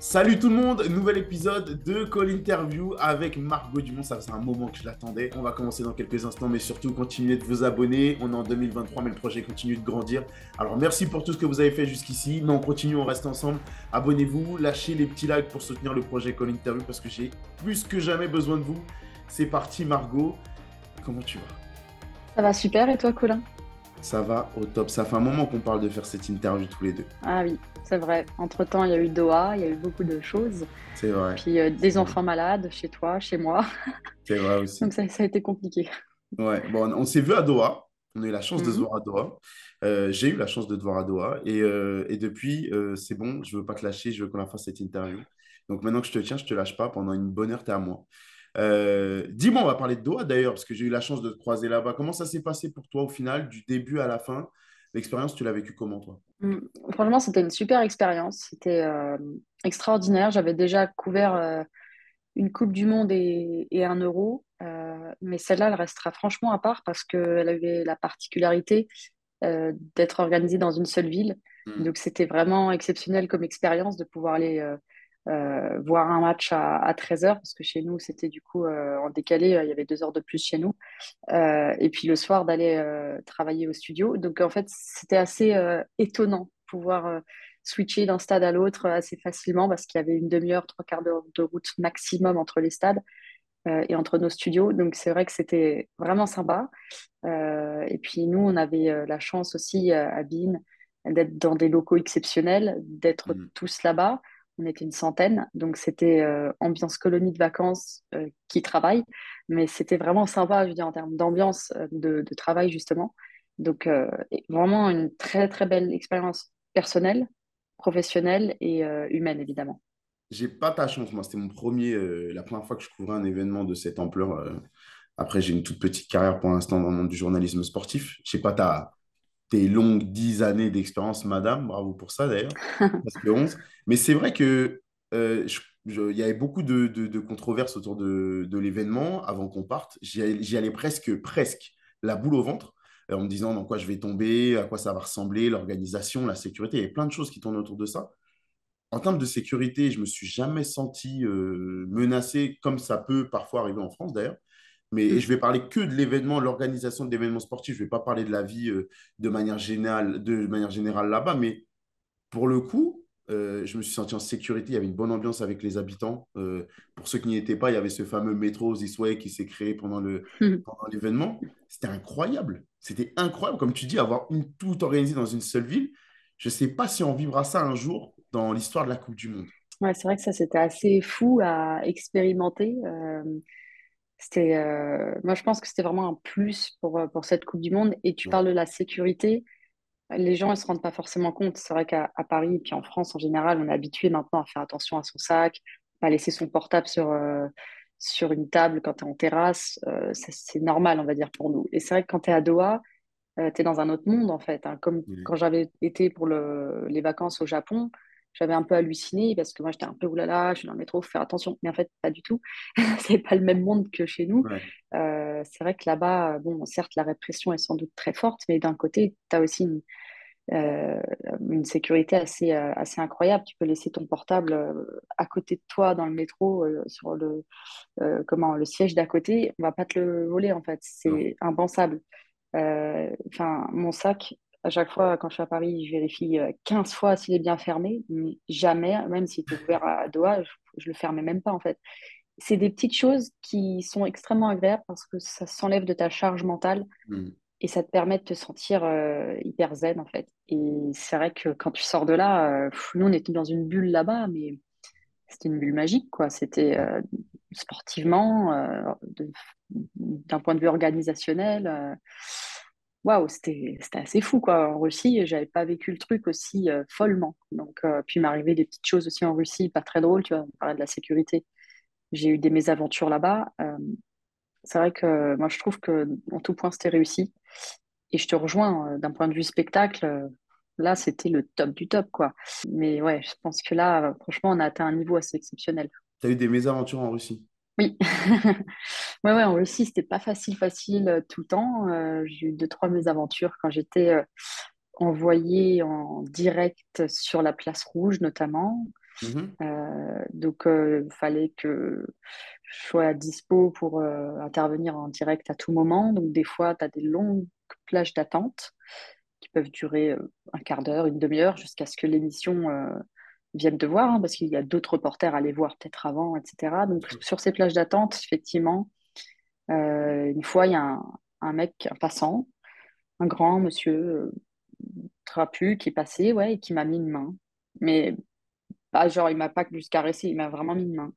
Salut tout le monde, nouvel épisode de Call Interview avec Margot Dumont. Ça faisait un moment que je l'attendais. On va commencer dans quelques instants, mais surtout continuez de vous abonner. On est en 2023, mais le projet continue de grandir. Alors merci pour tout ce que vous avez fait jusqu'ici. Mais on continue, on reste ensemble. Abonnez-vous, lâchez les petits likes pour soutenir le projet Call Interview parce que j'ai plus que jamais besoin de vous. C'est parti, Margot. Comment tu vas? Ça va super et toi, Colin? Ça va au top. Ça fait un moment qu'on parle de faire cette interview tous les deux. Ah oui, c'est vrai. Entre-temps, il y a eu Doha, il y a eu beaucoup de choses. C'est vrai. Puis euh, des enfants malades chez toi, chez moi. C'est vrai aussi. Donc ça, ça a été compliqué. Ouais, bon, on s'est vu à Doha. On a eu la chance de se Mhm. voir à Doha. Euh, j'ai eu la chance de te voir à Doha. Et, euh, et depuis, c'est bon, je veux pas te lâcher, je veux qu'on la fasse cette interview. Donc maintenant que je te tiens, je te lâche pas. Pendant une bonne heure, tu es à moi. Euh, dis-moi, on va parler de Doha d'ailleurs, parce que j'ai eu la chance de te croiser là-bas. Comment ça s'est passé pour toi au final, du début à la fin? L'expérience, tu l'as vécue comment, toi? Mm. Franchement, c'était une super expérience. C'était euh, extraordinaire. J'avais déjà couvert euh, une Coupe du Monde et, et un Euro. Mais celle-là, elle restera franchement à part parce qu'elle avait la particularité d'être organisée dans une seule ville. Hmm. Donc, c'était vraiment exceptionnel comme expérience de pouvoir aller euh, voir un match à, à 13h parce que chez nous, c'était du coup euh, en décalé. euh, Il y avait deux heures de plus chez nous. Et puis le soir, d'aller travailler au studio. Donc, en fait, c'était assez étonnant de pouvoir switcher d'un stade à l'autre assez facilement parce qu'il y avait une demi-heure, trois quarts d'heure de route maximum entre les stades et entre nos studios. Donc, c'est vrai que c'était vraiment sympa. Et puis, nous, on avait la chance aussi à Bean d'être dans des locaux exceptionnels, d'être Hmm. tous là-bas. On était une centaine, donc c'était euh, ambiance colonie de vacances euh, qui travaille, mais c'était vraiment sympa, je veux dire, en termes d'ambiance euh, de, de travail, justement. Donc, vraiment une très, très belle expérience personnelle, professionnelle et humaine, évidemment. J'ai pas ta chance, moi. C'était mon premier, la première fois que je couvrais un événement de cette ampleur. Après, j'ai une toute petite carrière pour l'instant dans le monde du journalisme sportif. Je sais pas ta, tes longues dix années d'expérience, madame. Bravo pour ça, d'ailleurs. Presque 11. Mais c'est vrai que euh, je- je- il y avait beaucoup de, de- de controverses autour de, de l'événement avant qu'on parte. J'y allais, j'y allais presque, presque la boule au ventre euh, en me disant dans quoi je vais tomber, à quoi ça va ressembler, l'organisation, la sécurité. Il y avait plein de choses qui tournent autour de ça. En termes de sécurité, je me suis jamais senti euh, menacé comme ça peut parfois arriver en France d'ailleurs. Mais et Mm. je vais parler que de l'événement, l'organisation de l'événement sportif. Je ne vais pas parler de la vie euh, de manière générale, de manière générale là-bas. Mais pour le coup, euh, je me suis senti en sécurité. Il y avait une bonne ambiance avec les habitants. Euh, pour ceux qui n'y étaient pas, il y avait ce fameux métro This Way qui s'est créé pendant le, pendant l'événement. C'était incroyable. C'était incroyable, comme tu dis, avoir une, tout organisé dans une seule ville. Je ne sais pas si on vivra ça un jour dans l'histoire de la Coupe du Monde. Ouais, c'est vrai que ça, c'était assez fou à expérimenter. Euh, c'était, euh, moi, je pense que c'était vraiment un plus pour, euh, pour cette Coupe du Monde. Et tu parles de la sécurité. Les gens ne se rendent pas forcément compte. C'est vrai qu'à à Paris et puis en France en général, on est habitué maintenant à faire attention à son sac, pas laisser son portable sur, euh, sur une table quand tu es en terrasse. Euh, c'est normal, on va dire, pour nous. Et c'est vrai que quand tu es à Doha, tu es dans un autre monde, en fait. hein. Comme quand j'avais été pour le, les vacances au Japon, j'avais un peu halluciné parce que moi, j'étais un peu, oulala, je suis dans le métro, faut faire attention. Mais en fait, pas du tout. C'est pas le même monde que chez nous. Ouais. Euh, c'est vrai que là-bas, bon, certes, la répression est sans doute très forte, mais d'un côté, tu as aussi une, euh, une sécurité assez, euh, assez incroyable. Tu peux laisser ton portable à côté de toi dans le métro, sur le, comment, le siège d'à côté. On va pas te le voler, en fait. C'est impensable. Enfin, mon sac, à chaque fois, quand je suis à Paris, je vérifie euh, 15 fois s'il est bien fermé, mais jamais, même s'il était ouvert à Doha, je, je le fermais même pas, en fait. C'est des petites choses qui sont extrêmement agréables parce que ça s'enlève de ta charge mentale Mm. et ça te permet de te sentir euh, hyper zen, en fait. Et c'est vrai que quand tu sors de là, euh, pff, nous, on était dans une bulle là-bas, mais c'était une bulle magique, quoi. C'était euh, sportivement, euh, d'un point de vue organisationnel. Waouh, c'était assez fou, quoi. En Russie, j'avais pas vécu le truc aussi euh, follement. Donc, euh, puis arrivé des petites choses aussi en Russie, pas très drôles, tu vois. On parlait de la sécurité. J'ai eu des mésaventures là-bas. Euh, c'est vrai que moi, je trouve que en tout point, c'était réussi. Et je te rejoins, euh, d'un point de vue spectacle, là, c'était le top du top, quoi. Mais ouais, je pense que là, franchement, on a atteint un niveau assez exceptionnel. Tu as eu des mésaventures en Russie? Oui. Ouais, ouais, en Russie, c'était pas facile, facile euh, tout le temps. Euh, j'ai eu deux, trois mésaventures quand j'étais euh, envoyée en direct sur la place rouge, notamment. Mhm. donc, il fallait que je sois à dispo pour intervenir en direct à tout moment. Donc, des fois, tu as des longues plages d'attente qui peuvent durer un quart d'heure, une demi-heure, jusqu'à ce que l'émission vienne te voir, hein, parce qu'il y a d'autres reporters à aller voir peut-être avant, etc. Donc, sur ces plages d'attente, effectivement, une fois, il y a un, un mec, un passant, un grand monsieur trapu qui est passé, ouais, et qui m'a mis une main. Mais pas genre, il m'a pas juste caressé, il m'a vraiment mis une main.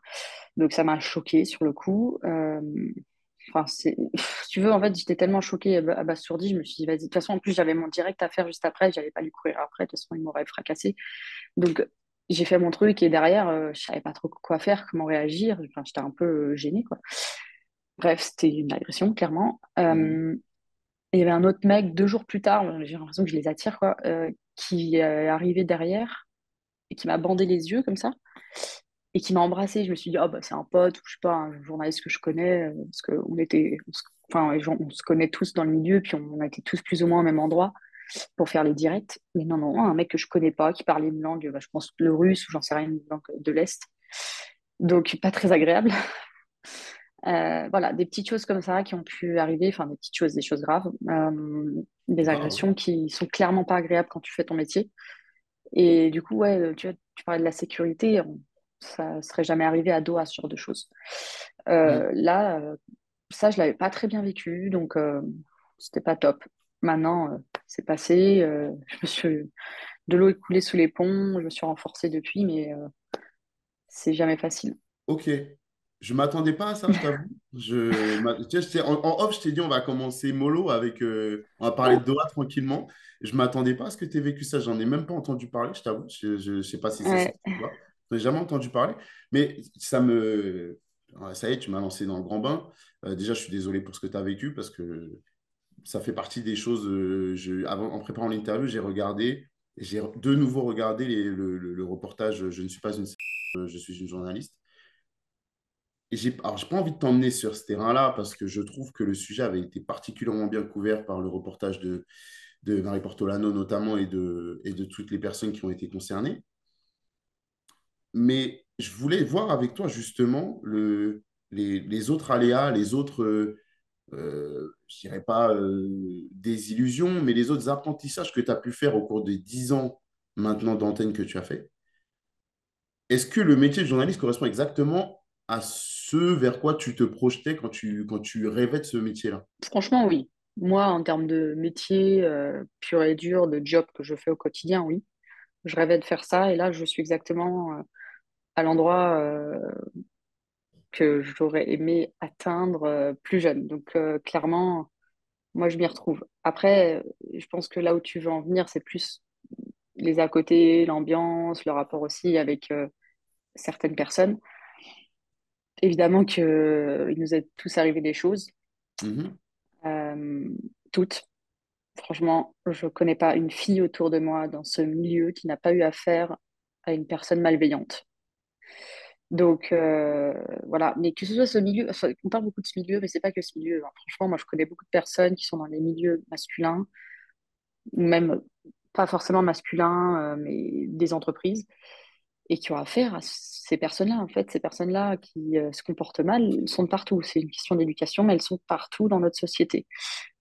Donc ça m'a choqué sur le coup. Euh, enfin, c'est... Si tu veux, en fait, j'étais tellement choquée, abasourdie, je me suis dit, vas-y, de toute façon, en plus, j'avais mon direct à faire juste après, j'avais pas lui courir après, de toute façon, il m'aurait fracassé. Donc, j'ai fait mon truc et derrière, euh, je savais pas trop quoi faire, comment réagir. Enfin, j'étais un peu euh, gênée, quoi. Bref, c'était une agression, clairement. Mhm. il y avait un autre mec, deux jours plus tard, j'ai l'impression que je les attire, quoi, qui est arrivé derrière et qui m'a bandé les yeux comme ça et qui m'a embrassé. Je me suis dit, oh, bah, c'est un pote ou je sais pas, un journaliste que je connais, euh, parce qu'on était, on se, enfin, on se connaît tous dans le milieu, puis on, a été tous plus ou moins au même endroit pour faire les directs. Mais non, non, un mec que je connais pas, qui parlait une langue, bah, je pense le russe ou j'en sais rien, une langue de l'Est. Donc, pas très agréable. Euh, voilà, des petites choses comme ça qui ont pu arriver, enfin des petites choses, des choses graves, euh, des agressions qui sont clairement pas agréables quand tu fais ton métier. Et du coup, ouais, tu, vois, tu parlais de la sécurité, ça ne serait jamais arrivé à Doha, ce genre de choses. Euh, Mhm. là, euh, ça, je l'avais pas très bien vécu, donc euh, c'était pas top. Maintenant, euh, c'est passé, euh, je me suis... de l'eau est coulée sous les ponts, je me suis renforcée depuis, mais euh, c'est jamais facile. Ok. Je m'attendais pas à ça, je t'avoue. Je, tu sais, en, en off, je t'ai dit, on va commencer mollo avec. euh, on va parler de Doha tranquillement. Je m'attendais pas à ce que tu aies vécu ça. J'en ai même pas entendu parler, je t'avoue. Je, je sais pas si c'est ça Ouais, ou pas. Je n'ai jamais entendu parler. Mais ça me. Ça y est, tu m'as lancé dans le grand bain. Euh, déjà, je suis désolé pour ce que tu as vécu parce que ça fait partie des choses. euh, avant, en préparant l'interview, j'ai regardé. J'ai de nouveau regardé le, reportage Je ne suis pas une. Je suis une journaliste. Et j'ai, alors, pas envie de t'emmener sur ce terrain-là parce que je trouve que le sujet avait été particulièrement bien couvert par le reportage de, Marie Portolano notamment et de, toutes les personnes qui ont été concernées. Mais je voulais voir avec toi justement le, les, les autres aléas, les autres, euh, je dirais pas euh, des illusions, mais les autres apprentissages que tu as pu faire au cours des dix ans maintenant d'antenne que tu as fait. Est-ce que le métier de journaliste correspond exactement à ce vers quoi tu te projetais quand tu, quand tu rêvais de ce métier-là? franchement, oui. Moi, en termes de métier euh, pur et dur, de job que je fais au quotidien, oui. Je rêvais de faire ça et là, je suis exactement euh, à l'endroit que j'aurais aimé atteindre euh, plus jeune. Donc, euh, clairement, moi, je m'y retrouve. Après, je pense que là où tu veux en venir, c'est plus les à côté, l'ambiance, le rapport aussi avec euh, certaines personnes. Évidemment qu'il nous est tous arrivé des choses, Mhm, euh, toutes. Franchement, je connais pas une fille autour de moi dans ce milieu qui n'a pas eu affaire à une personne malveillante. Donc euh, voilà, mais que ce soit ce milieu, on parle beaucoup de ce milieu, mais c'est pas que ce milieu. hein. Franchement, moi je connais beaucoup de personnes qui sont dans les milieux masculins, ou même pas forcément masculins, euh, mais des entreprises, et qui ont affaire à ces personnes-là. En fait, ces personnes-là qui euh, se comportent mal sont partout. C'est une question d'éducation, mais elles sont partout dans notre société.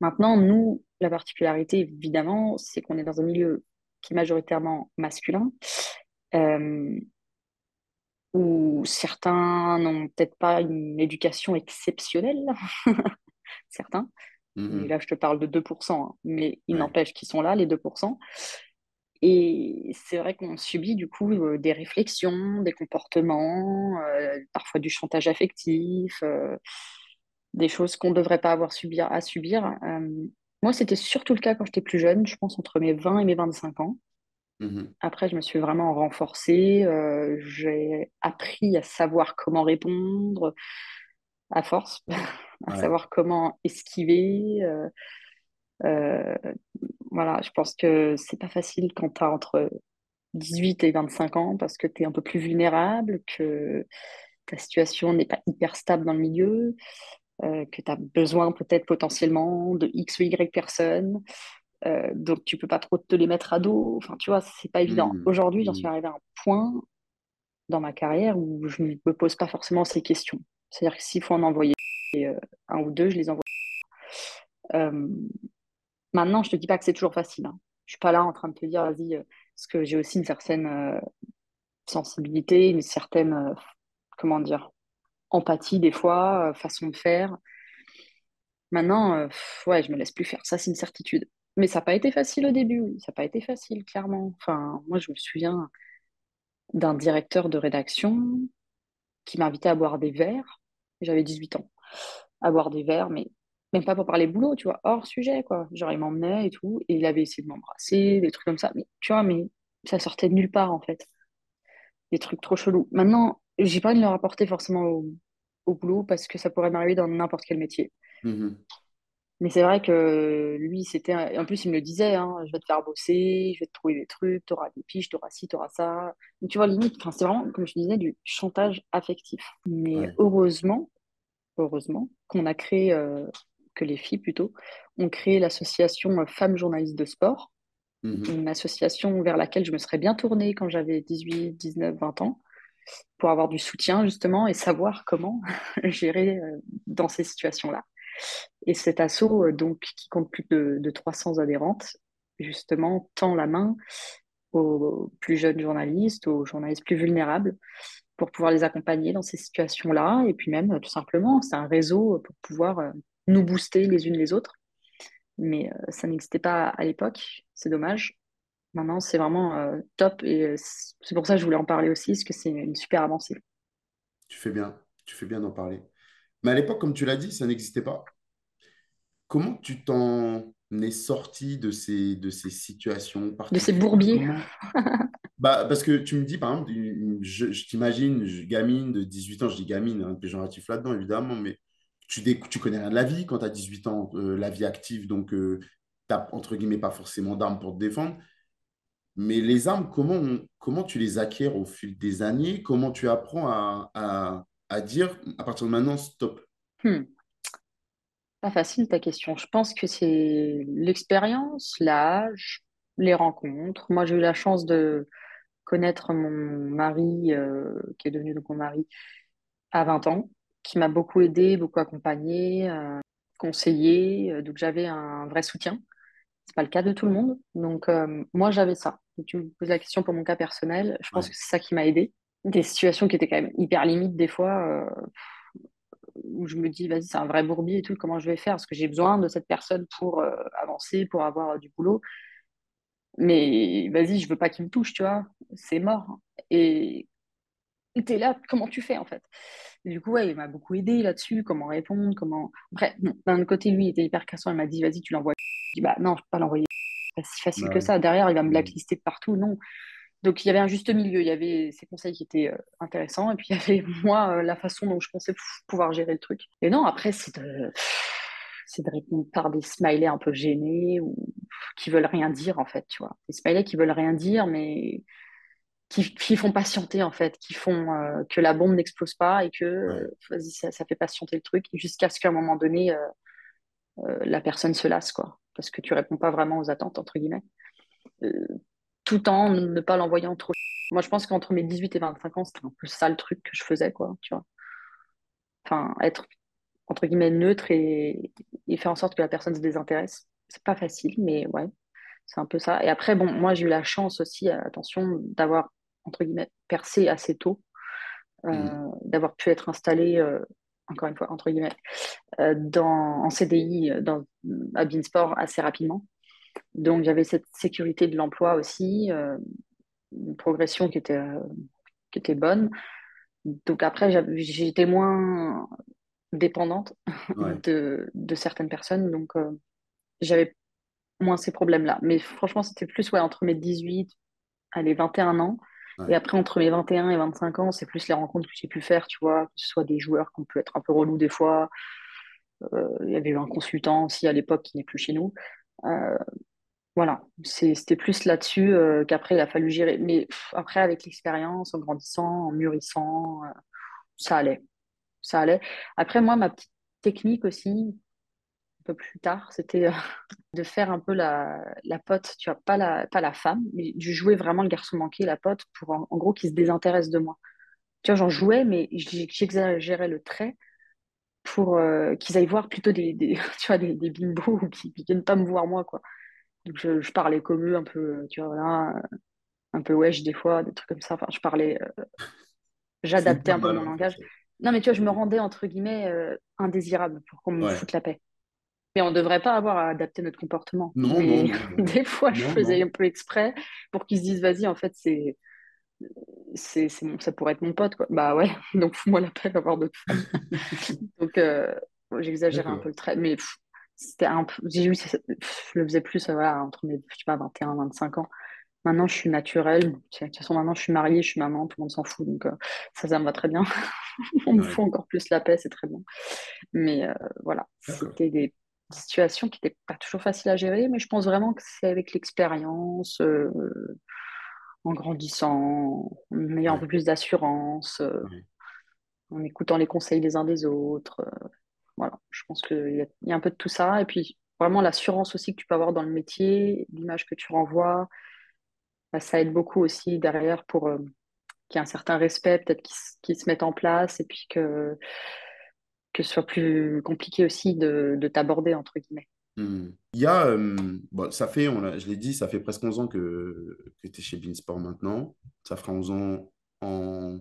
Maintenant, nous, la particularité, évidemment, c'est qu'on est dans un milieu qui est majoritairement masculin. Où certains n'ont peut-être pas une éducation exceptionnelle, certains, et mhm, là je te parle de 2%, hein, mais il ouais, n'empêche qu'ils sont là, les 2%. Et c'est vrai qu'on subit du coup euh, des réflexions, des comportements, euh, parfois du chantage affectif, euh, des choses qu'on ne devrait pas avoir subir, à subir. Moi, c'était surtout le cas quand j'étais plus jeune, je pense entre mes 20 et mes 25 ans. Mhm, Après, je me suis vraiment renforcée. euh, j'ai appris à savoir comment répondre à force, à ouais, savoir comment esquiver. euh, euh, voilà, je pense que c'est pas facile quand tu as entre 18 et 25 ans parce que tu es un peu plus vulnérable, que ta situation n'est pas hyper stable dans le milieu, que tu as besoin peut-être potentiellement de X ou Y personnes. Euh, donc tu peux pas trop te les mettre à dos. Enfin, tu vois, c'est pas évident. mhm, Aujourd'hui, j'en suis mhm, arrivée à un point dans ma carrière où je ne me pose pas forcément ces questions. C'est-à-dire que s'il faut en envoyer euh, un ou deux, je les envoie. Euh, maintenant, je te dis pas que c'est toujours facile. Hein. Je suis pas là en train de te dire, vas-y, parce que j'ai aussi une certaine sensibilité, une certaine, comment dire, empathie des fois, façon de faire. Maintenant, ouais, je me laisse plus faire. Ça, c'est une certitude. Mais ça n'a pas été facile au début, oui. Ça n'a pas été facile, clairement. Enfin, moi, je me souviens d'un directeur de rédaction qui m'invitait à boire des verres. J'avais 18 ans. À boire des verres, mais même pas pour parler boulot, tu vois, hors sujet, quoi. Genre, il m'emmenait et tout, et il avait essayé de m'embrasser, des trucs comme ça. Mais tu vois, mais ça sortait de nulle part, en fait. Des trucs trop chelous. Maintenant, j'ai pas envie de le rapporter forcément au, boulot parce que ça pourrait m'arriver dans n'importe quel métier. Mmh mais c'est vrai que lui, c'était. En plus, il me le disait hein, je vais te faire bosser, je vais te trouver des trucs, tu auras des piches, tu auras ci, tu auras ça. Donc, tu vois, limite, c'est vraiment, comme je disais, du chantage affectif. Mais heureusement, heureusement qu'on a créé, euh, que les filles plutôt, ont créé l'association Femmes journalistes de sport, mmh une association vers laquelle je me serais bien tournée quand j'avais 18, 19, 20 ans, pour avoir du soutien justement et savoir comment gérer euh, dans ces situations-là. Et cet assaut, euh, donc, qui compte plus de, 300 adhérentes, justement, tend la main aux plus jeunes journalistes, aux journalistes plus vulnérables, pour pouvoir les accompagner dans ces situations-là. Et puis même, tout simplement, c'est un réseau pour pouvoir euh, nous booster les unes les autres. Mais euh, ça n'existait pas à l'époque, c'est dommage. Maintenant, c'est vraiment top et c'est pour ça que je voulais en parler aussi, parce que c'est une super avancée. Tu fais bien, tu fais bien d'en parler. Mais à l'époque, comme tu l'as dit, ça n'existait pas. Comment tu t'en es sorti de ces, de ces situations De ces bourbiers bah, Parce que tu me dis, par exemple, je, t'imagine, gamine de 18 ans, je dis gamine, un péjoratif là-dedans, évidemment, mais tu, tu connais rien de la vie quand tu as 18 ans, euh, la vie active, donc euh, tu n'as, entre guillemets, pas forcément d'armes pour te défendre. Mais les armes, comment, comment tu les acquiers au fil des années? Comment tu apprends à, à dire à partir de maintenant, stop hmm. Pas facile ta question. Je pense que c'est l'expérience, l'âge, les rencontres. Moi, j'ai eu la chance de connaître mon mari, euh, qui est devenu mon mari, à 20 ans, qui m'a beaucoup aidé, beaucoup accompagné, euh, conseillé. Euh, donc, j'avais un vrai soutien. C'est pas le cas de tout le monde. Donc, moi, j'avais ça. tu me poses la question pour mon cas personnel. Je pense que c'est ça qui m'a aidé. Des situations qui étaient quand même hyper limites des fois où je me dis, vas-y, c'est un vrai bourbier et tout, comment je vais faire? Parce que j'ai besoin de cette personne pour euh, avancer, pour avoir du boulot. Mais vas-y, je veux pas qu'il me touche, tu vois, c'est mort. Et tu es là, comment tu fais en fait? Du coup, ouais, il m'a beaucoup aidé là-dessus, comment répondre, comment. Après, d'un côté, lui, il était hyper cassant, il m'a dit, vas-y, tu l'envoies. Je dis, bah non, je peux pas l'envoyer. C'est pas si facile que ça. Derrière, il va me blacklister de partout. Non. Donc il y avait un juste milieu, il y avait ces conseils qui étaient euh, intéressants, et puis il y avait moi euh, la façon dont je pensais pouvoir gérer le truc. Et non, après c'est de, c'est de répondre par des smileys un peu gênés ou qui veulent rien dire en fait, tu vois. Des smileys qui veulent rien dire, mais qui, qui font patienter en fait, qui font euh, que la bombe n'explose pas et que ça, ça, fait patienter le truc jusqu'à ce qu'à un moment donné la personne se lasse quoi, parce que tu réponds pas vraiment aux attentes entre guillemets tout en ne pas l'envoyer trop. Moi, je pense qu'entre mes 18 et 25 ans, c'était un peu ça le truc que je faisais, quoi, tu vois. Enfin, être, entre guillemets, neutre et, faire en sorte que la personne se désintéresse. C'est pas facile, mais ouais, c'est un peu ça. Et après, bon, moi, j'ai eu la chance aussi, euh, attention, d'avoir, entre guillemets, percé assez tôt, euh, mmh. d'avoir pu être installé, euh, encore une fois, entre guillemets, dans, en CDI dans, à Beansport assez rapidement. Donc j'avais cette sécurité de l'emploi aussi, euh, une progression qui était, euh, qui était bonne. Donc après, j'étais moins dépendante de, de, certaines personnes, donc euh, j'avais moins ces problèmes-là. Mais franchement, c'était plus ouais, entre mes 18 allez, 21 ans. Et après, entre mes 21 et 25 ans, c'est plus les rencontres que j'ai pu faire, tu vois, que ce soit des joueurs qui ont pu être un peu relous des fois. Il y avait eu un consultant aussi à l'époque qui n'est plus chez nous. Euh, voilà, c'était plus là-dessus euh, qu'après il a fallu gérer. Mais après, avec l'expérience, en grandissant, en mûrissant, euh, ça allait. Ça allait. Après, moi, ma petite technique aussi, un peu plus tard, c'était de faire un peu la, la pote, tu vois, pas la, pas la femme, mais de jouer vraiment le garçon manqué, la pote, pour en, gros qu'il se désintéresse de moi. Tu vois, j'en jouais, mais j'exagérais le trait pour euh, qu'ils aillent voir plutôt des, des tu vois, des, des bimbos qui, qui viennent pas me voir moi, quoi. Donc je, je parlais comme eux, un peu, tu vois, voilà, un peu wesh des fois, des trucs comme ça. Enfin, je parlais, euh, j'adaptais un peu mon langage. Non, mais tu vois, je me rendais entre guillemets euh, indésirable pour qu'on me Ouais. foute la paix. Mais on ne devrait pas avoir à adapter notre comportement. Non, non, non, non. des fois, je faisais un peu exprès pour qu'ils se disent, vas-y, en fait, c'est, c'est, mon- ça pourrait être mon pote, quoi. Bah ouais, donc fous-moi la paix d'avoir d'autres. Donc, euh, j'exagérais un peu le trait, mais c'était un peu, pff, je le faisais plus, euh, voilà, entre mes, je sais pas, 21, 25 ans. Maintenant, je suis naturelle. De toute façon, maintenant, je suis mariée, je suis maman, tout le monde s'en fout. Donc, euh, ça, ça me va très bien. On me Ouais. fout encore plus la paix, c'est très bien. Mais euh, voilà, c'était des situations qui n'étaient pas toujours faciles à gérer, mais je pense vraiment que c'est avec l'expérience, euh, en grandissant, en ayant un peu plus d'assurance, euh, en écoutant les conseils des uns des autres. euh, voilà, je pense qu'il y a, il y a un peu de tout ça. Et puis, vraiment, l'assurance aussi que tu peux avoir dans le métier, l'image que tu renvoies, bah, ça aide beaucoup aussi derrière pour euh, qu'il y ait un certain respect, peut-être qui, se qui se mette en place, et puis que, que ce soit plus compliqué aussi de, de t'aborder, entre guillemets. Hmm. Il y a, euh, bon, ça fait, on l'a- je l'ai dit, ça fait presque 11 ans que, que tu es chez Beansport maintenant. Ça fera 11 ans en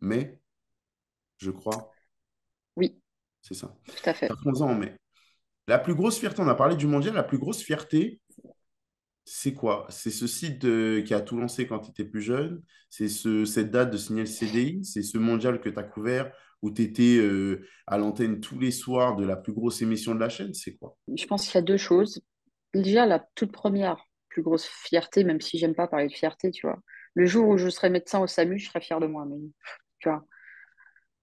mai, je crois. Oui, C'est ça. tout à Ça fait. fera 11 ans en mai. La plus grosse fierté, on a parlé du mondial, la plus grosse fierté, c'est quoi? C'est ce site euh, qui a tout lancé quand tu étais plus jeune? C'est ce, cette date de signer le CDI. C'est ce mondial que tu as couvert? Où tu étais à l'antenne tous les soirs de la plus grosse émission de la chaîne. C'est quoi? Je pense qu'il y a deux choses. Déjà, la toute première, plus grosse fierté, même si j'aime pas parler de fierté, tu vois. Le jour où je serai médecin au SAMU, je serai fière de moi. Mais tu vois,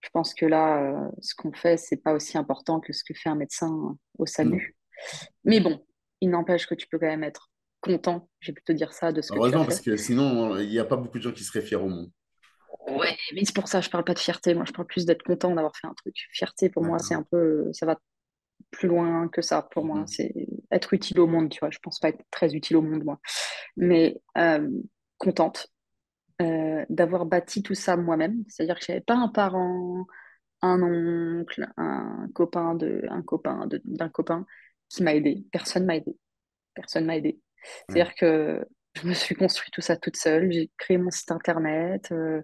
je pense que là, euh, ce qu'on fait, c'est pas aussi important que ce que fait un médecin au Non. SAMU. Mais bon, il n'empêche que tu peux quand même être content, je vais plutôt dire ça, de ce que tu as Heureusement, parce que sinon, il n'y a pas beaucoup de gens qui seraient fiers au monde. Ouais, mais c'est pour ça, je parle pas de fierté. Moi, je parle plus d'être content d'avoir fait un truc. Fierté, pour moi, c'est un peu, ça va plus loin que ça. Pour moi, Mhm. c'est être utile au monde, tu vois. Je pense pas être très utile au monde, moi. Mais euh, contente euh, d'avoir bâti tout ça moi-même. C'est-à-dire que j'avais pas un parent, un oncle, un copain de, un copain d'un copain qui m'a aidé. Personne m'a aidé. Personne m'a aidé. C'est-à-dire que je me suis construit tout ça toute seule. J'ai créé mon site internet. euh,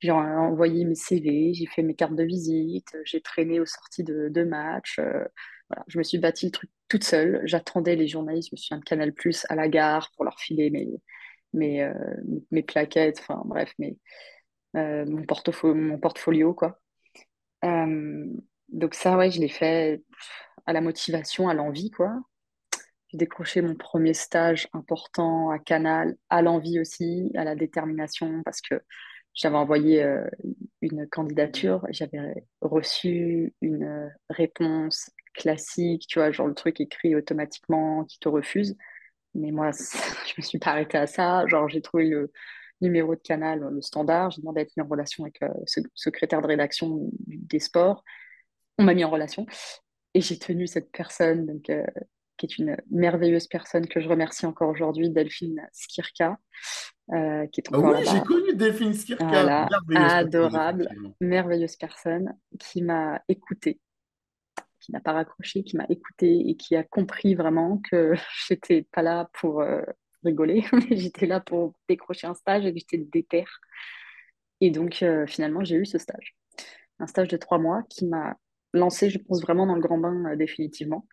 j'ai envoyé mes CV, j'ai fait mes cartes de visite, j'ai traîné aux sorties de, de matchs. euh, voilà, je me suis bâti le truc toute seule. J'attendais les journalistes, je me souviens de Canal+ à la gare pour leur filer mes, mes, euh, mes plaquettes, enfin bref, mes, euh, mon mon portfolio, quoi. Euh, donc ça, ouais, je l'ai fait à la motivation, à l'envie, quoi. J'ai décroché mon premier stage important à Canal, à l'envie aussi, à la détermination, parce que j'avais envoyé euh, une candidature, j'avais reçu une euh, réponse classique, tu vois, genre le truc écrit automatiquement qui te refuse. Mais moi, je me suis pas arrêtée à ça. Genre, j'ai trouvé le numéro de Canal, le standard. J'ai demandé à être mis en relation avec euh, ce secrétaire de rédaction des sports. On m'a mis en relation et j'ai tenu cette personne, donc, euh, qui est une merveilleuse personne que je remercie encore aujourd'hui, Delphine Skirka, euh, qui est Ah encore oui, j'ai connu Delphine Skirka, Voilà, merveilleuse personne, adorable, merveilleuse personne qui m'a écoutée, qui n'a pas raccroché, qui m'a écoutée et qui a compris vraiment que j'étais pas là pour euh, rigoler, mais j'étais là pour décrocher un stage et que j'étais déter. Et donc, euh, finalement, j'ai eu ce stage. Un stage de trois mois qui m'a lancé, je pense, vraiment dans le grand bain définitivement,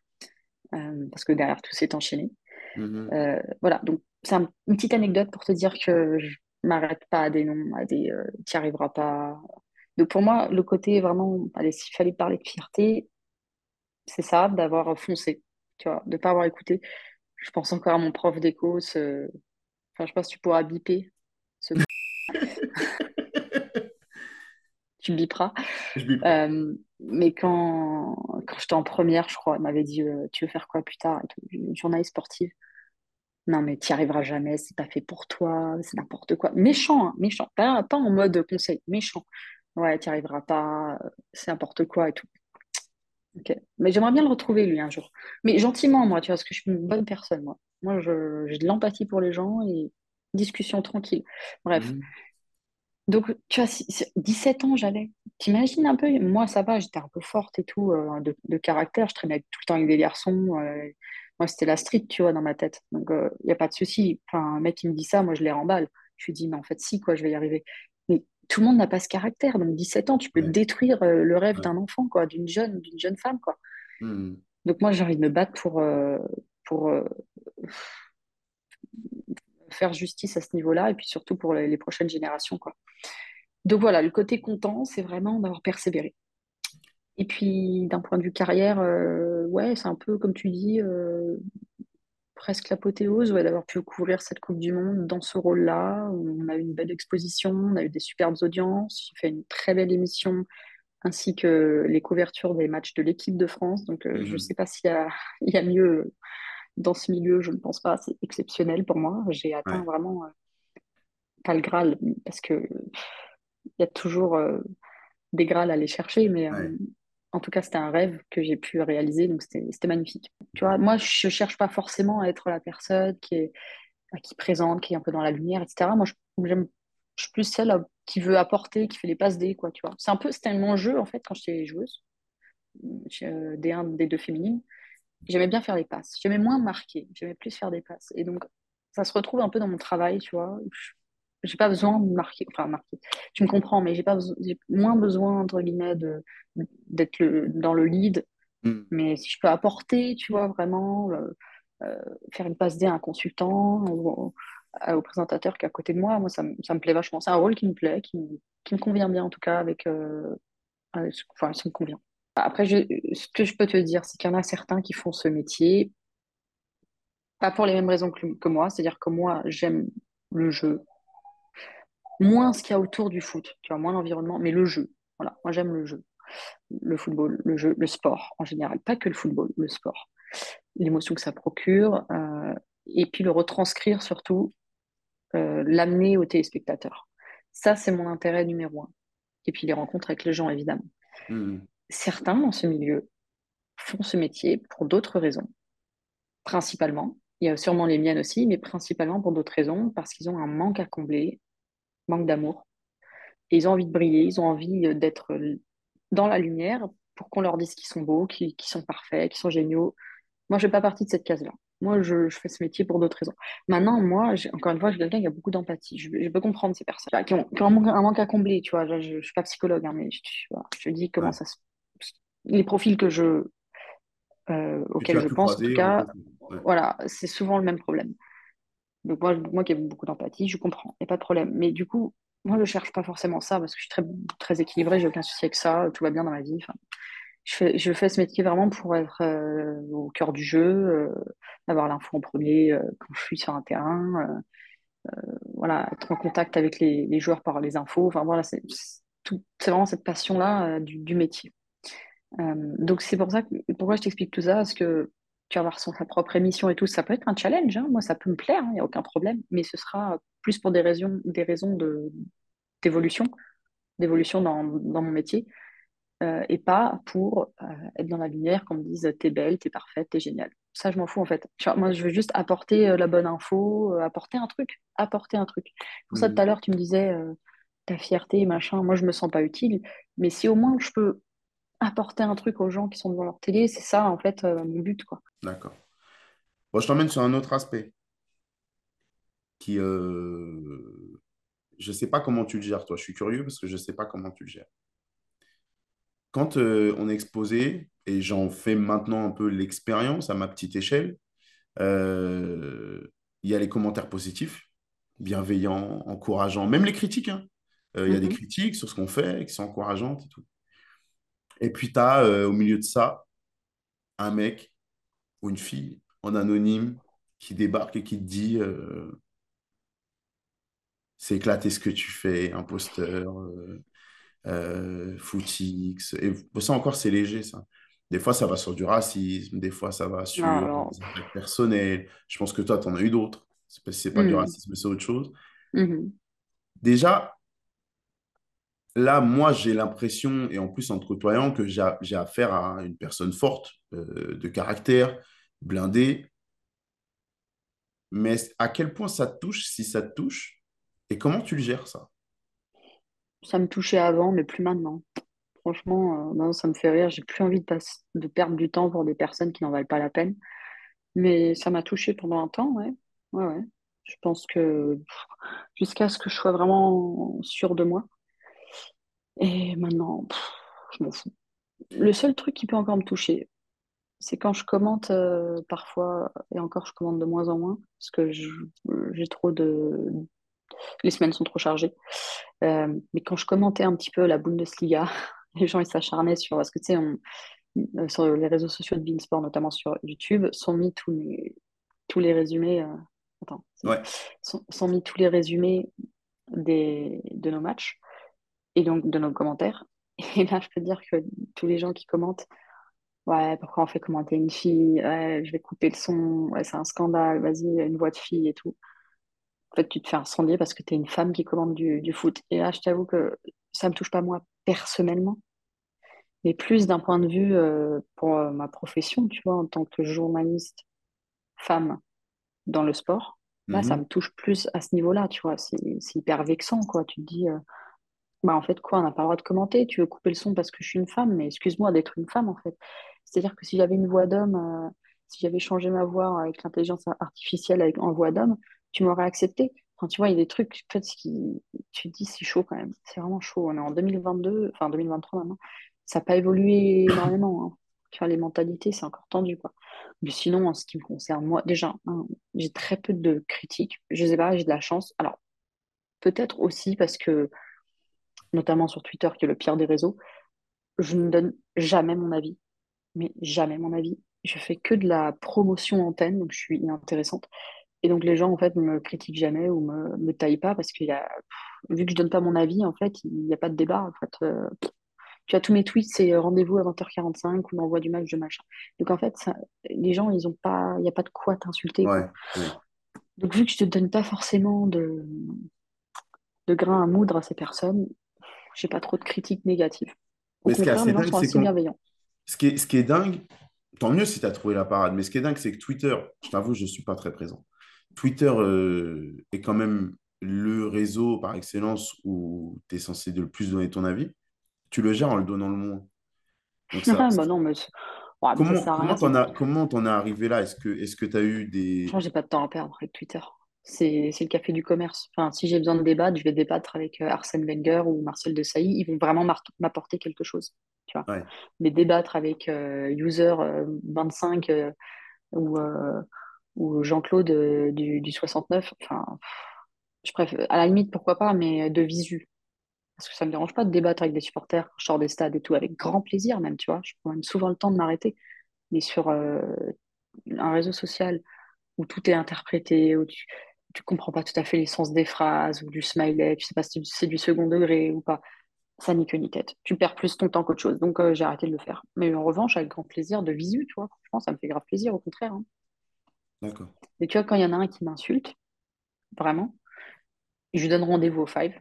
parce que derrière tout s'est enchaîné. Mhm. Euh, voilà, donc c'est un- une petite anecdote pour te dire que je m'arrête pas à des noms, à des euh, tu n'y arriveras pas. Donc pour moi, le côté vraiment, allez, s'il fallait parler de fierté, c'est ça, d'avoir foncé, tu vois, de ne pas avoir écouté. Je pense encore à mon prof d'éco, ce... enfin, je sais pas si tu pourras biper, ce... tu biperas. Je. Euh, mais quand, quand j'étais en première, je crois, elle m'avait dit euh, Tu veux faire quoi plus tard. Une journaliste sportive. Non, mais tu n'y arriveras jamais, c'est pas fait pour toi, c'est n'importe quoi. Méchant, hein, méchant. Pas, pas en mode conseil, méchant. Ouais, tu n'y arriveras pas, euh, c'est n'importe quoi et tout. Ok. Mais j'aimerais bien le retrouver, lui, un jour. Mais gentiment, moi, tu vois, parce que je suis une bonne personne, moi. Moi, j'ai de l'empathie pour les gens et discussion tranquille. Bref. Mhm. Donc, tu si- 17 ans, j'avais. T'imagines un peu, moi, ça va, j'étais un peu forte et tout, euh, de, de caractère. Je traînais tout le temps avec des garçons. euh, moi, c'était la street, tu vois, dans ma tête. Donc, il n'y a pas de souci. Enfin, un mec qui me dit ça, moi, je les remballe. Je lui dis, mais en fait, si, quoi, je vais y arriver. Mais tout le monde n'a pas ce caractère. Donc, 17 ans, tu peux Ouais, détruire euh, le rêve ouais. d'un enfant, quoi, d'une jeune, d'une jeune femme, quoi. Hmm, Donc, moi, j'ai envie de me battre pour, euh, pour euh, faire justice à ce niveau-là et puis surtout pour les, les prochaines générations, quoi. Donc, voilà, le côté content, c'est vraiment d'avoir persévéré. Et puis, d'un point de vue carrière, euh, ouais, c'est un peu, comme tu dis, euh, presque l'apothéose, ouais, d'avoir pu couvrir cette Coupe du Monde dans ce rôle-là. On a eu une belle exposition, on a eu des superbes audiences, j'ai fait une très belle émission, ainsi que les couvertures des matchs de l'équipe de France. Donc, euh, je ne mhm. sais pas s'il il y a mieux dans ce milieu, je ne pense pas. C'est exceptionnel pour moi. J'ai atteint Ouais, vraiment, euh, pas le Graal, parce que il y a toujours euh, des Graals à aller chercher, mais euh. En tout cas, c'était un rêve que j'ai pu réaliser, donc c'était magnifique. Tu vois, moi, je cherche pas forcément à être la personne qui est qui présente, qui est un peu dans la lumière, etc. Moi, je, j'aime, je suis plus celle euh, qui veut apporter, qui fait les passes D, quoi, tu vois. C'est un peu, c'était mon jeu, en fait, quand j'étais joueuse, euh, des 1, des 2 féminines. J'aimais bien faire les passes. J'aimais moins marquer, j'aimais plus faire des passes. Et donc, ça se retrouve un peu dans mon travail, tu vois. J'ai pas besoin de marquer, enfin, marquer. Tu me comprends, mais j'ai pas j'ai moins besoin, entre guillemets, de, d'être le, dans le lead Hmm, mais si je peux apporter, tu vois, vraiment, euh, euh, faire une passe D à un consultant ou au, présentateur qui est à côté de moi, moi, ça, me- ça me plaît vachement. C'est un rôle qui me plaît, qui, me- qui me convient bien, en tout cas, avec, euh, avec ce- enfin, ça me convient. Après, ce que je peux te dire, c'est qu'il y en a certains qui font ce métier, pas pour les mêmes raisons que, moi, c'est-à-dire que moi, j'aime le jeu, moins ce qu'il y a autour du foot, tu vois, moins l'environnement, mais le jeu. Voilà, moi, j'aime le jeu, le football, le jeu, le sport en général, pas que le football, le sport. l'émotion que ça procure, euh, et puis le retranscrire surtout, euh, l'amener aux téléspectateurs. Ça, c'est mon intérêt numéro un. Et puis les rencontres avec les gens, évidemment. hmm, Certains dans ce milieu font ce métier pour d'autres raisons, principalement. Il y a sûrement les miennes aussi, mais principalement pour d'autres raisons, parce qu'ils ont un manque à combler, manque d'amour. Et ils ont envie de briller, ils ont envie euh, d'être dans la lumière pour qu'on leur dise qu'ils sont beaux, qu'ils sont parfaits, qu'ils sont géniaux, Moi, je fais pas partie de cette case-là. Moi, je, je fais ce métier pour d'autres raisons. Maintenant, moi, encore une fois, je suis quelqu'un qui a beaucoup d'empathie. Je, je peux comprendre ces personnes qui ont, qui ont un, manque, un manque à combler, tu vois. Je, je suis pas psychologue, hein, mais je, dis comment ouais. ça se... Les profils que je, euh, auxquels je pense, en tout cas. Ouais. voilà, c'est souvent le même problème. Donc moi, moi qui ai beaucoup d'empathie, je comprends, il n'y a pas de problème. Mais du coup, moi, je cherche pas forcément ça parce que je suis très, très équilibrée, j'ai aucun souci avec ça, tout va bien dans ma vie. Je fais, je fais ce métier vraiment pour être euh, au cœur du jeu, euh, avoir l'info en premier euh, quand je suis sur un terrain, voilà, être en contact avec les, les joueurs par les infos. Enfin voilà, c'est vraiment cette passion-là du, du métier. Euh, donc c'est pour ça que pourquoi je t'explique tout ça, parce que tu vas avoir son, sa propre émission et tout, ça peut être un challenge. hein. Moi, ça peut me plaire, il n'y a aucun problème, mais ce sera plus pour des raisons, des raisons de, d'évolution, d'évolution dans, dans mon métier euh, et pas pour euh, être dans la lumière, qu'on me dise t'es belle, t'es parfaite, t'es géniale. Ça, je m'en fous en fait. Tu vois, moi, je veux juste apporter la bonne info, apporter un truc, apporter un truc. Pour ça, tout à l'heure, tu me disais ta fierté, machin. Moi, je me sens pas utile, mais si au moins je peux apporter un truc aux gens qui sont devant leur télé, c'est ça en fait euh, mon but, quoi. d'accord. Bon, je t'emmène sur un autre aspect qui, euh, je sais pas comment tu le gères, toi. Je suis curieux parce que je sais pas comment tu le gères. Quand euh, on est exposé, et j'en fais maintenant un peu l'expérience à ma petite échelle, il y a les commentaires positifs, bienveillants, encourageants, même les critiques. hein. Euh, il y a des Mhm. critiques sur ce qu'on fait qui sont encourageantes et tout. Et puis, tu as au milieu de ça un mec ou une fille en anonyme qui débarque et qui te dit euh, c'est éclaté ce que tu fais, imposteur, euh, euh, footix. Et ça encore, c'est léger, ça. Des fois, ça va sur du racisme, des fois, ça va Non, sur alors, des attaques personnelles. Je pense que toi, tu en as eu d'autres. C'est pas, pas du mhm. racisme, c'est autre chose. Mhm. Déjà, là, moi, j'ai l'impression, et en plus en te côtoyant, que j'ai affaire à une personne forte, euh, de caractère, blindée. Mais à quel point ça te touche, si ça te touche, et comment tu le gères, ça? ça me touchait avant, mais plus maintenant. Franchement, euh, ça me fait rire. J'ai plus envie de, perdre du temps pour des personnes qui n'en valent pas la peine. Mais ça m'a touché pendant un temps, ouais. Ouais. Je pense que jusqu'à ce que je sois vraiment sûre de moi. Et maintenant, pff, je m'en fous. Le seul truc qui peut encore me toucher, c'est quand je commente euh, parfois, et encore je commente de moins en moins, parce que j'ai trop de... Les semaines sont trop chargées. Euh, mais quand je commentais un petit peu la Bundesliga, les gens ils s'acharnaient sur... Parce que tu sais, on- euh, sur les réseaux sociaux de Beansport, notamment sur YouTube, sont mis tous les, tous les résumés... euh, Attends. Ouais. Sont, sont mis tous les résumés des, de nos matchs et donc de nos commentaires. Et là, je peux dire que tous les gens qui commentent, ouais, pourquoi on fait commenter une fille? Ouais, je vais couper le son, ouais, c'est un scandale, vas-y, une voix de fille et tout. En fait, tu te fais incendier parce que tu es une femme qui commande du, du foot. Et là, je t'avoue que ça me touche pas moi personnellement, mais plus d'un point de vue euh, pour euh, ma profession, tu vois, en tant que journaliste femme dans le sport. Là, ça me Mhm. touche plus à ce niveau-là, tu vois. C'est c'est hyper vexant, quoi. Tu te dis, euh, Bah, en fait, quoi, on n'a pas le droit de commenter. Tu veux couper le son parce que je suis une femme, mais excuse-moi d'être une femme, en fait. C'est-à-dire que si j'avais une voix d'homme, euh, si j'avais changé ma voix avec l'intelligence artificielle avec, en voix d'homme, tu m'aurais accepté. Enfin, tu vois, il y a des trucs, en fait, qui, tu te dis, c'est chaud quand même. C'est vraiment chaud. On est en 2022, enfin 2023 maintenant. Ça n'a pas évolué énormément. hein. Les mentalités, c'est encore tendu, quoi. Mais sinon, en ce qui me concerne, moi, déjà, hein, j'ai très peu de critiques. Je sais pas, j'ai de la chance. Alors, peut-être aussi parce que notamment sur Twitter, qui est le pire des réseaux, je ne donne jamais mon avis, mais jamais mon avis. Je fais que de la promotion antenne, donc je suis inintéressante. Et donc les gens, en fait, ne me critiquent jamais ou me, me taillent pas parce qu'il y a, pff, vu que je donne pas mon avis, en fait, il n'y a pas de débat. En fait, Euh, tu as tous mes tweets, c'est rendez-vous à 20h45 ou l'envoi du match de machin. Donc en fait, ça- les gens, ils ont pas, il n'y a pas de quoi t'insulter, quoi. Ouais, ouais. Donc vu que je te donne pas forcément de, de grain à moudre à ces personnes, j'ai pas trop de critiques négatives. Au Mais ce qui est assez dingue, c'est. Ce qui est, ce qui est dingue, tant mieux si tu as trouvé la parade, mais ce qui est dingue, c'est que Twitter, je t'avoue, je ne suis pas très présent. Twitter euh, est quand même le réseau par excellence où tu es censé de le plus donner ton avis. Tu le gères en le donnant le moins. Donc ça, bah non, mais, c'est- ouais, mais ça comment t'en as, comment es arrivé là? Est-ce que tu as eu des... Franchement, j'ai pas de temps à perdre avec Twitter. C'est le café du commerce. Enfin, si j'ai besoin de débattre, je vais débattre avec euh, Arsène Wenger ou Marcel Desailly. Ils vont vraiment m'apporter quelque chose. Tu vois. Ouais, Mais débattre avec euh, User euh, 25 euh, ou, ou Jean-Claude du, du 69, enfin, je préfère, à la limite, pourquoi pas, mais de visu. Parce que ça me dérange pas de débattre avec des supporters quand je sors des stades et tout, avec grand plaisir même, tu vois. Je prends même souvent le temps de m'arrêter. Mais sur un réseau social où tout est interprété, où tu, tu comprends pas tout à fait l'essence des phrases ou du smiley, tu sais pas si c'est du second degré ou pas, ça ni queue ni tête. Tu perds plus ton temps qu'autre chose. Donc euh, j'ai arrêté de le faire. Mais en revanche, avec grand plaisir de visu, tu vois. Franchement, ça me fait grave plaisir, au contraire. hein. d'accord. Et tu vois, quand il y en a un qui m'insulte, vraiment, je lui donne rendez-vous au five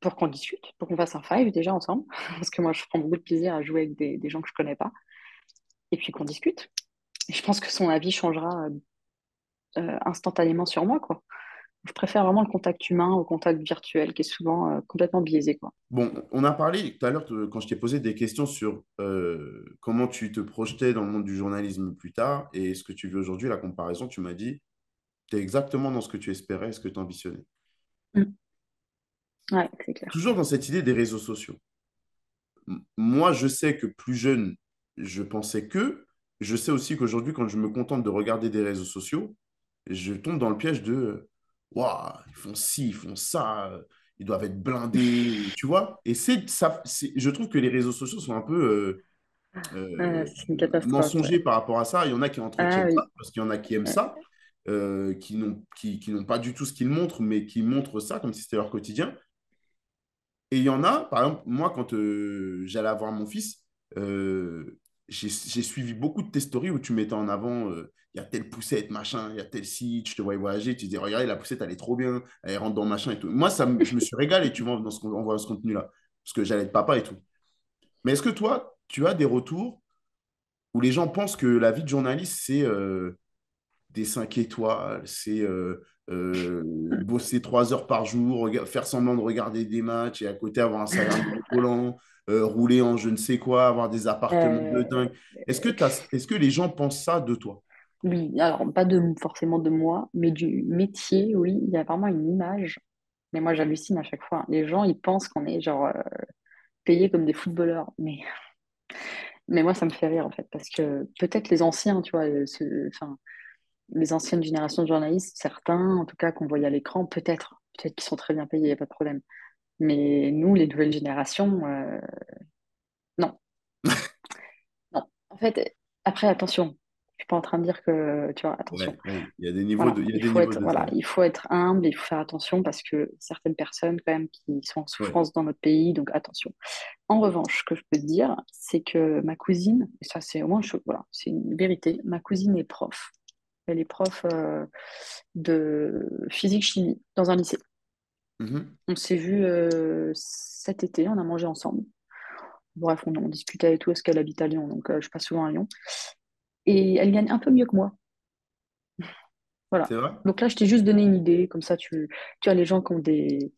pour qu'on discute, pour qu'on fasse un five déjà ensemble, parce que moi je prends beaucoup de plaisir à jouer avec des, des gens que je connais pas, et puis qu'on discute. Et je pense que son avis changera euh, instantanément sur moi, quoi. Je préfère vraiment le contact humain au contact virtuel, qui est souvent euh, complètement biaisé, quoi. Bon, on a parlé tout à l'heure quand je t'ai posé des questions sur euh, comment tu te projetais dans le monde du journalisme plus tard et ce que tu veux aujourd'hui, la comparaison, tu m'as dit, tu es exactement dans ce que tu espérais, ce que tu ambitionnais. Mm. Ouais, c'est clair. Toujours dans cette idée des réseaux sociaux. Moi, je sais que plus jeune, je pensais que. Je sais aussi qu'aujourd'hui, quand je me contente de regarder des réseaux sociaux, je tombe dans le piège de Waouh, ils font ci, ils font ça, ils doivent être blindés, tu vois. Et c'est ça, je trouve que les réseaux sociaux sont un peu euh, Ah, euh, ouais. mensongers par rapport à ça. Il y en a qui Ah entretiennent ça, oui, parce qu'il y en a qui aiment ouais. ça, euh, qui n'ont qui, qui pas du tout ce qu'ils montrent, mais qui montrent ça comme si c'était leur quotidien. Et il y en a, par exemple, moi, quand euh, j'allais avoir mon fils, j'ai j'ai suivi beaucoup de tes stories où tu mettais en avant, euh, il y a telle poussette, machin, il y a tel site, je te voyais voyager, tu disais, regardez, la poussette, elle est trop bien, elle rentre dans machin et tout. Moi, ça, je me suis régalé, tu vois, dans ce, en voyant ce contenu-là, parce que j'allais être papa et tout. Mais est-ce que toi, tu as des retours où les gens pensent que la vie de journaliste, c'est euh, des 5 étoiles, c'est euh, euh, bosser 3 heures par jour, faire semblant de regarder des matchs et à côté avoir un salaire euh, rouler en je ne sais quoi, avoir des appartements de dingue. Est-ce que t'as- est-ce que les gens pensent ça de toi? Oui, alors pas de, forcément de moi, mais du métier, oui, il y a vraiment une image. Mais moi, j'hallucine à chaque fois. Les gens, ils pensent qu'on est genre euh, payés comme des footballeurs. Mais, mais moi, ça me fait rire en fait, parce que peut-être les anciens, tu vois, euh, ce- enfin, les anciennes générations de journalistes, certains, en tout cas, qu'on voyait à l'écran, peut-être, peut-être qu'ils sont très bien payés, il n'y a pas de problème. Mais nous, les nouvelles générations, euh, non, non. En fait, après, attention, suis pas en train de dire que, tu vois, attention. Ouais, ouais, il y a des niveaux Voilà, de, il y a il des faut niveaux être, de voilà, salaire. il faut être humble, il faut faire attention parce que certaines personnes, quand même, qui sont en Ouais. souffrance dans notre pays, donc attention. En revanche, ce que je peux te dire, c'est que ma cousine, et ça c'est au moins, je- voilà, c'est une vérité, ma cousine est prof. Elle est prof euh, de physique-chimie dans un lycée. Mhm. On s'est vu euh, cet été, on a mangé ensemble. Bref, on, on discutait et tout, parce qu'elle habite à Lyon, donc euh, je passe souvent à Lyon. Et elle gagne un peu mieux que moi. Voilà. Vrai? Donc là, je t'ai juste donné une idée, comme ça tu, tu as les gens qui ont des,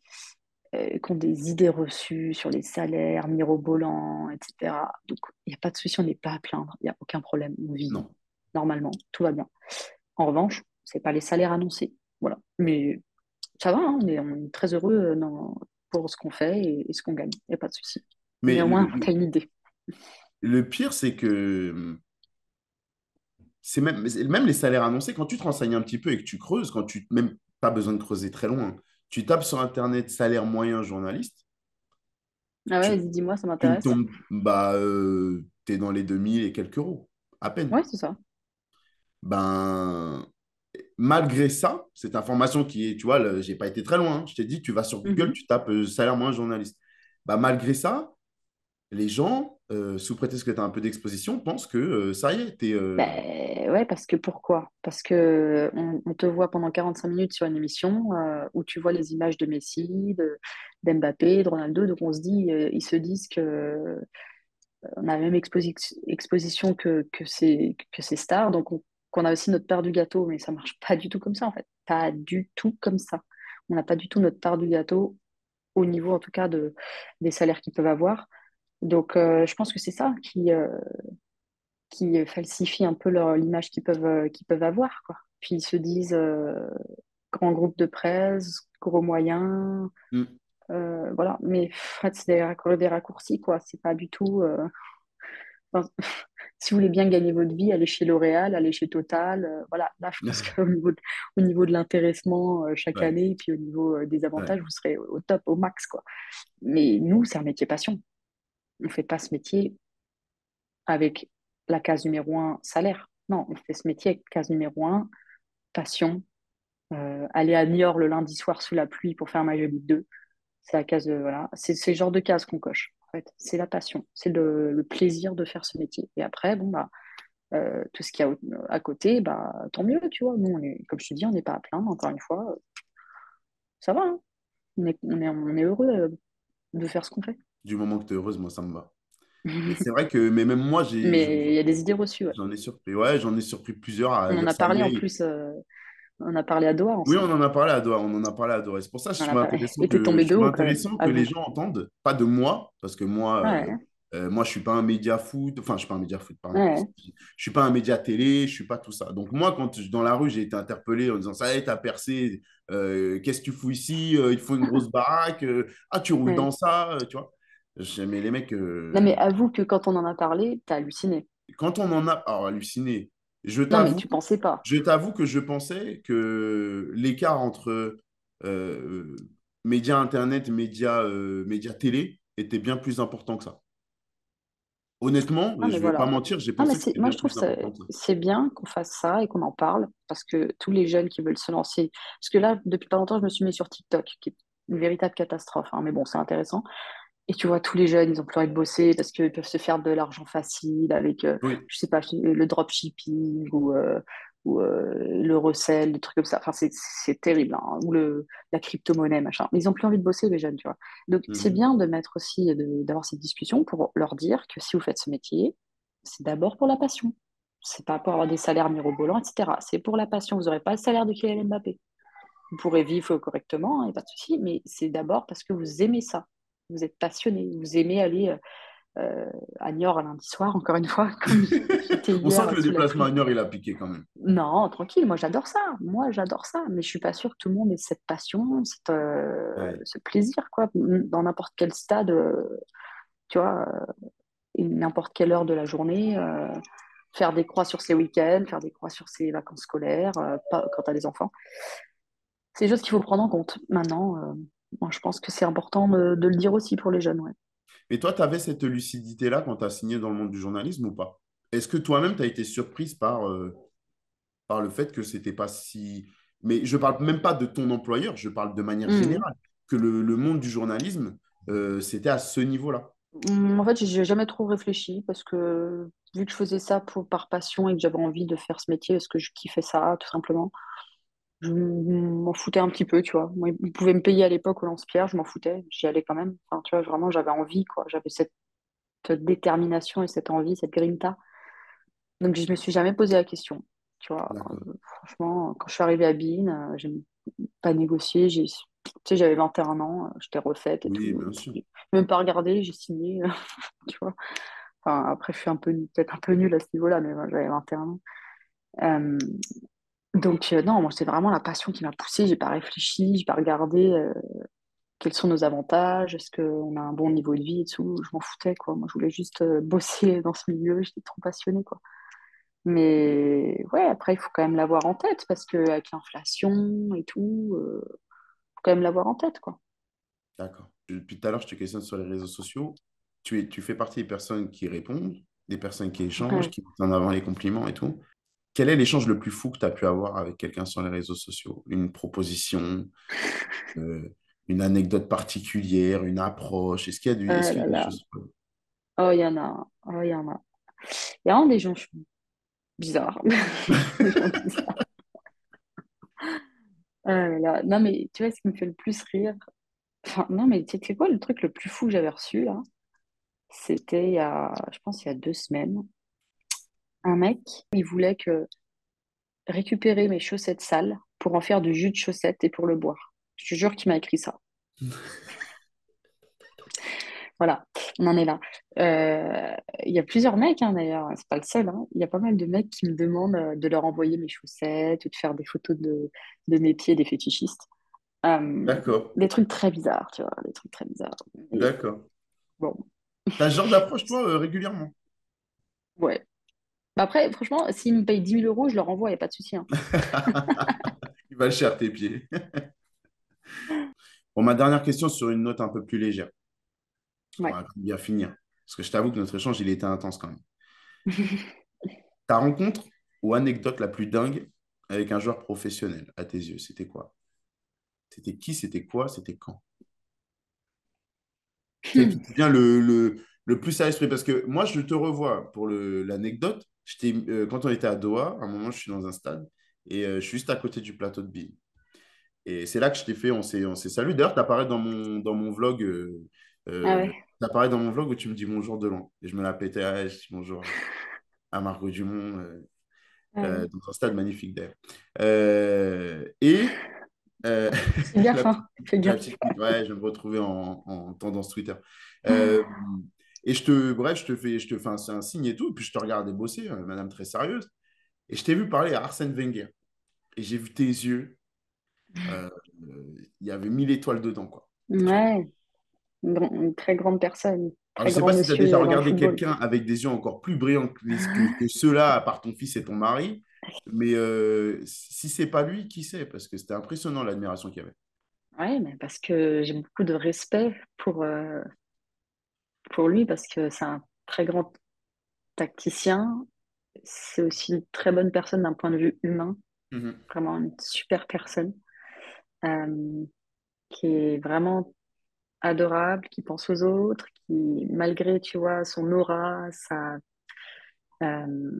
euh, qui ont des idées reçues sur les salaires mirobolants, etc. Donc il n'y a pas de souci, on n'est pas à plaindre, il n'y a aucun problème, on vit Non. normalement, tout va bien. En revanche, c'est pas les salaires annoncés. Voilà. Mais ça va, hein, on est, on est très heureux euh, dans- pour ce qu'on fait et, et ce qu'on gagne, il n'y a pas de souci. Mais Mais au moins, tu as une idée. le pire, c'est que c'est même, même les salaires annoncés, quand tu te renseignes un petit peu et que tu creuses, quand tu même pas besoin de creuser très loin, tu tapes sur Internet salaire moyen journaliste, Ah ouais, tu, vas-y, dis-moi, ça tu m'intéresse. tombes, bah, euh, t'es dans les 2000 et quelques euros, à peine. Ouais, c'est ça. Ben, malgré ça, cette information qui est, tu vois, le- j'ai pas été très loin, hein. je t'ai dit, tu vas sur Google, Mhm. tu tapes euh, salaire moyen journaliste. Bah, malgré ça, les gens, euh, sous prétexte que tu as un peu d'exposition, pensent que euh, ça y est, t'es, euh, Ben, ouais, parce que pourquoi? Parce que on, te voit pendant 45 minutes sur une émission où tu vois les images de Messi, de, d'Mbappé, de Ronaldo, donc on se dit, ils se disent que on a la même exposi- exposition que, ces, stars, donc on- qu'on a aussi notre part du gâteau, mais ça marche pas du tout comme ça en fait, pas du tout comme ça. On n'a pas du tout notre part du gâteau au niveau en tout cas de, des salaires qu'ils peuvent avoir. Donc euh, je pense que c'est ça qui, euh, qui falsifient un peu l'image qu'ils peuvent, euh, qu'ils peuvent avoir, quoi. Puis ils se disent euh, grand groupe de presse, gros moyens, euh, voilà. Mais Fred, c'est des, raccour- des raccourcis, quoi. C'est pas du tout. enfin, si vous voulez bien gagner votre vie, allez chez L'Oréal, allez chez Total. voilà. Là, je pense qu'au niveau de, au niveau de l'intéressement chaque ouais, année, et puis au niveau des ouais, avantages, vous serez au top, au max, quoi. Mais nous, c'est un métier passion. On fait pas ce métier avec la case numéro un, salaire. Non, on fait ce métier avec case numéro un, passion. Euh, aller à Niort le lundi soir sous la pluie pour faire de Ligue 2, c'est la case de, voilà. C'est le genre de case qu'on coche. C'est la passion, c'est le, plaisir de faire ce métier. Et après, bon bah, euh, tout ce qu'il y a à côté, bah tant mieux, tu vois. Nous, comme je te dis, on n'est pas à plaindre. Encore une fois, ça va. hein. On est heureux euh, de faire ce qu'on fait. Du moment que tu es heureuse, moi, ça me va. C'est vrai que, mais même moi, j'ai, Mais il y a des idées reçues. ouais. j'en ai surpris, ouais, j'en ai surpris plusieurs à On en a parlé en plus. euh, on a parlé à Doha Oui, on en a parlé à Doha, on en a parlé à Doha. C'est pour ça que je trouve intéressant t'es que, tombé de haut intéressant que les gens entendent, pas de moi, parce que moi, euh, Ouais, euh, moi, je suis pas un média foot, enfin, je suis pas un média foot, pardon. ouais, Je suis pas un média télé, je suis pas tout ça. Donc moi, quand je- dans la rue, j'ai été interpellé en disant, ça y est, t'as percé, euh, qu'est-ce que tu fous ici? Euh, il faut une grosse baraque, euh, ah, tu roules dans ça, euh, tu vois. Mais les mecs, Non, mais euh, avoue que quand on en a parlé, t'as halluciné. quand on en a alors, halluciné, je Non, mais t'avoue, tu pensais pas. je t'avoue que je pensais que l'écart entre euh, médias internet, médias euh, médias télé était bien plus important que ça. Honnêtement, mais je vais pas mentir, j'ai Non, mais pensé que c'est, c'était moi, je trouve que c'est bien qu'on fasse ça et qu'on en parle parce que tous les jeunes qui veulent se lancer. Parce que là, depuis pas longtemps, je me suis mis sur TikTok, qui est une véritable catastrophe. hein, mais bon, c'est intéressant. Et tu vois, tous les jeunes, ils ont plus envie de bosser parce qu'ils peuvent se faire de l'argent facile avec, euh, Oui. je sais pas, le dropshipping ou, euh, ou euh, le resell, des trucs comme ça. Enfin, c'est terrible. hein. Ou le, la crypto-monnaie, machin. Mais ils ont plus envie de bosser, les jeunes, tu vois. Donc, c'est Mhm. bien de mettre aussi, d'avoir cette discussion pour leur dire que si vous faites ce métier, c'est d'abord pour la passion. c'est pas pour avoir des salaires mirobolants, etc. C'est pour la passion. Vous n'aurez pas le salaire de Kylian Mbappé. Vous pourrez vivre correctement, il n'y a pas de souci, mais c'est d'abord parce que vous aimez ça. Vous êtes passionné, vous aimez aller euh, euh, à Niort lundi soir, encore une fois. On sent que le déplacement à Niort, il a piqué quand même. Non, tranquille, moi j'adore ça. Moi j'adore ça, mais je suis pas sûre que tout le monde ait cette passion, cette, euh, ce plaisir, quoi. Dans n'importe quel stade, euh, tu vois, n'importe quelle heure de la journée, faire des croix sur ses week-ends, faire des croix sur ses vacances scolaires, pas, quand tu as des enfants. C'est des choses qu'il faut prendre en compte. Maintenant, moi je pense que c'est important de, de, le dire aussi pour les jeunes, ouais. Mais toi, tu avais cette lucidité-là quand tu as signé dans le monde du journalisme ou pas? Est-ce que toi-même, tu as été surprise par, euh, par le fait que c'était pas si. Mais je parle même pas de ton employeur, je parle de manière mmh. générale, que le, le, monde du journalisme, euh, c'était à ce niveau-là? Mmh, en fait, j'ai jamais trop réfléchi parce que vu que je faisais ça pour, par passion et que j'avais envie de faire ce métier, parce que je kiffais ça, tout simplement, je m'en foutais un petit peu, tu vois. Moi, ils pouvaient me payer à l'époque au lance-pierre, je m'en foutais, j'y allais quand même. Enfin, tu vois, vraiment, j'avais envie, quoi. J'avais cette détermination et cette envie, cette grinta. Donc, je me suis jamais posé la question, tu vois. Euh, franchement, quand je suis arrivée à Bean, euh, j'ai pas négocié, j'ai tu sais, j'avais 21 ans, euh, j'étais refaite et oui, tout. Bien sûr. Même pas regardé, j'ai signé, tu vois. Enfin, après, je suis un peu, peut-être un peu nulle à ce niveau-là, mais j'avais 21 ans. Euh, donc, euh, non, moi, c'est vraiment la passion qui m'a poussée. J'ai pas réfléchi, j'ai pas regardé euh, quels sont nos avantages, est-ce qu'on a un bon niveau de vie et tout. Je m'en foutais, quoi. Moi, je voulais juste euh, bosser dans ce milieu, j'étais trop passionnée, quoi. Mais ouais, après, il faut quand même l'avoir en tête parce qu'avec l'inflation et tout, il faut quand même l'avoir en tête, quoi. D'accord. Depuis tout à l'heure, je te questionne sur les réseaux sociaux. Tu, es, tu fais partie des personnes qui répondent, des personnes qui échangent, qui mettent en avant les compliments et tout. Quel est l'échange le plus fou que tu as pu avoir avec quelqu'un sur les réseaux sociaux? Une proposition, euh, une anecdote particulière, une approche? Est-ce qu'il y a, du, y a des là. choses Oh, il y en a. Oh, il y en a. Il y a vraiment des gens bizarres. Bizarres. Oh là. Non, mais tu vois, ce qui me fait le plus rire, enfin, non, mais tu sais quoi, le truc le plus fou que j'avais reçu, là, c'était il y a, je pense, il y a deux semaines. Un mec, il voulait que récupérer mes chaussettes sales pour en faire du jus de chaussettes et pour le boire. Je te jure qu'il m'a écrit ça. Voilà, on en est là. Euh, Il y a plusieurs mecs, hein, d'ailleurs, c'est pas le seul. hein. Il y a pas mal de mecs qui me demandent euh, de leur envoyer mes chaussettes ou de faire des photos de, de mes pieds, des fétichistes. Euh, D'accord, des trucs très bizarres, tu vois, des trucs très bizarres. D'accord. bon, T'as ce genre d'approche, toi, euh, régulièrement? Ouais. Bah Après, franchement, s'ils me payent 10 000 euros, je leur envoie, il n'y a pas de souci. hein. Il va cher tes pieds. Bon, ma dernière question sur une note un peu plus légère. On va bien finir. Parce que je t'avoue que notre échange, il était intense quand même. Ta rencontre ou anecdote la plus dingue avec un joueur professionnel, à tes yeux, c'était quoi? C'était qui? C'était quoi? C'était quand? Qui te vient le, le, le plus à l'esprit? Parce que moi, je te revois pour l'anecdote. J'étais, euh, quand on était à Doha, à un moment, je suis dans un stade et euh, je suis juste à côté du plateau de bille. Et c'est là que je t'ai fait, on s'est, on s'est salué. D'ailleurs, tu apparais dans mon, dans mon vlog. Euh, Ah euh, ouais. t'apparais dans mon vlog où tu me dis bonjour de loin. Et je me la pétais, ah, je dis bonjour à Margot Dumont, Ah ouais. dans un stade magnifique d'ailleurs. Et euh, Fais la petite, hein. La petite, ouais, je vais me retrouver en, en tendance Twitter. Et je te, bref, je te fais, je te fais un, un signe et tout, et puis je te regardais bosser, euh, madame très sérieuse. Et je t'ai vu parler à Arsène Wenger. Et j'ai vu tes yeux. euh, euh, Il y avait mille étoiles dedans, quoi. Ouais, une, très grande personne, Alors, je ne sais pas si tu as déjà regardé quelqu'un avec des yeux encore plus brillants que, les- que, que ceux-là, à part ton fils et ton mari. Mais euh, si c'est pas lui, qui c'est? Parce que c'était impressionnant l'admiration qu'il y avait. Ouais, mais parce que j'ai beaucoup de respect pour, euh, pour lui, parce que c'est un très grand tacticien. C'est aussi une très bonne personne d'un point de vue humain, Mhm. vraiment une super personne, euh, qui est vraiment adorable, qui pense aux autres, qui, malgré, tu vois, son aura, sa, euh,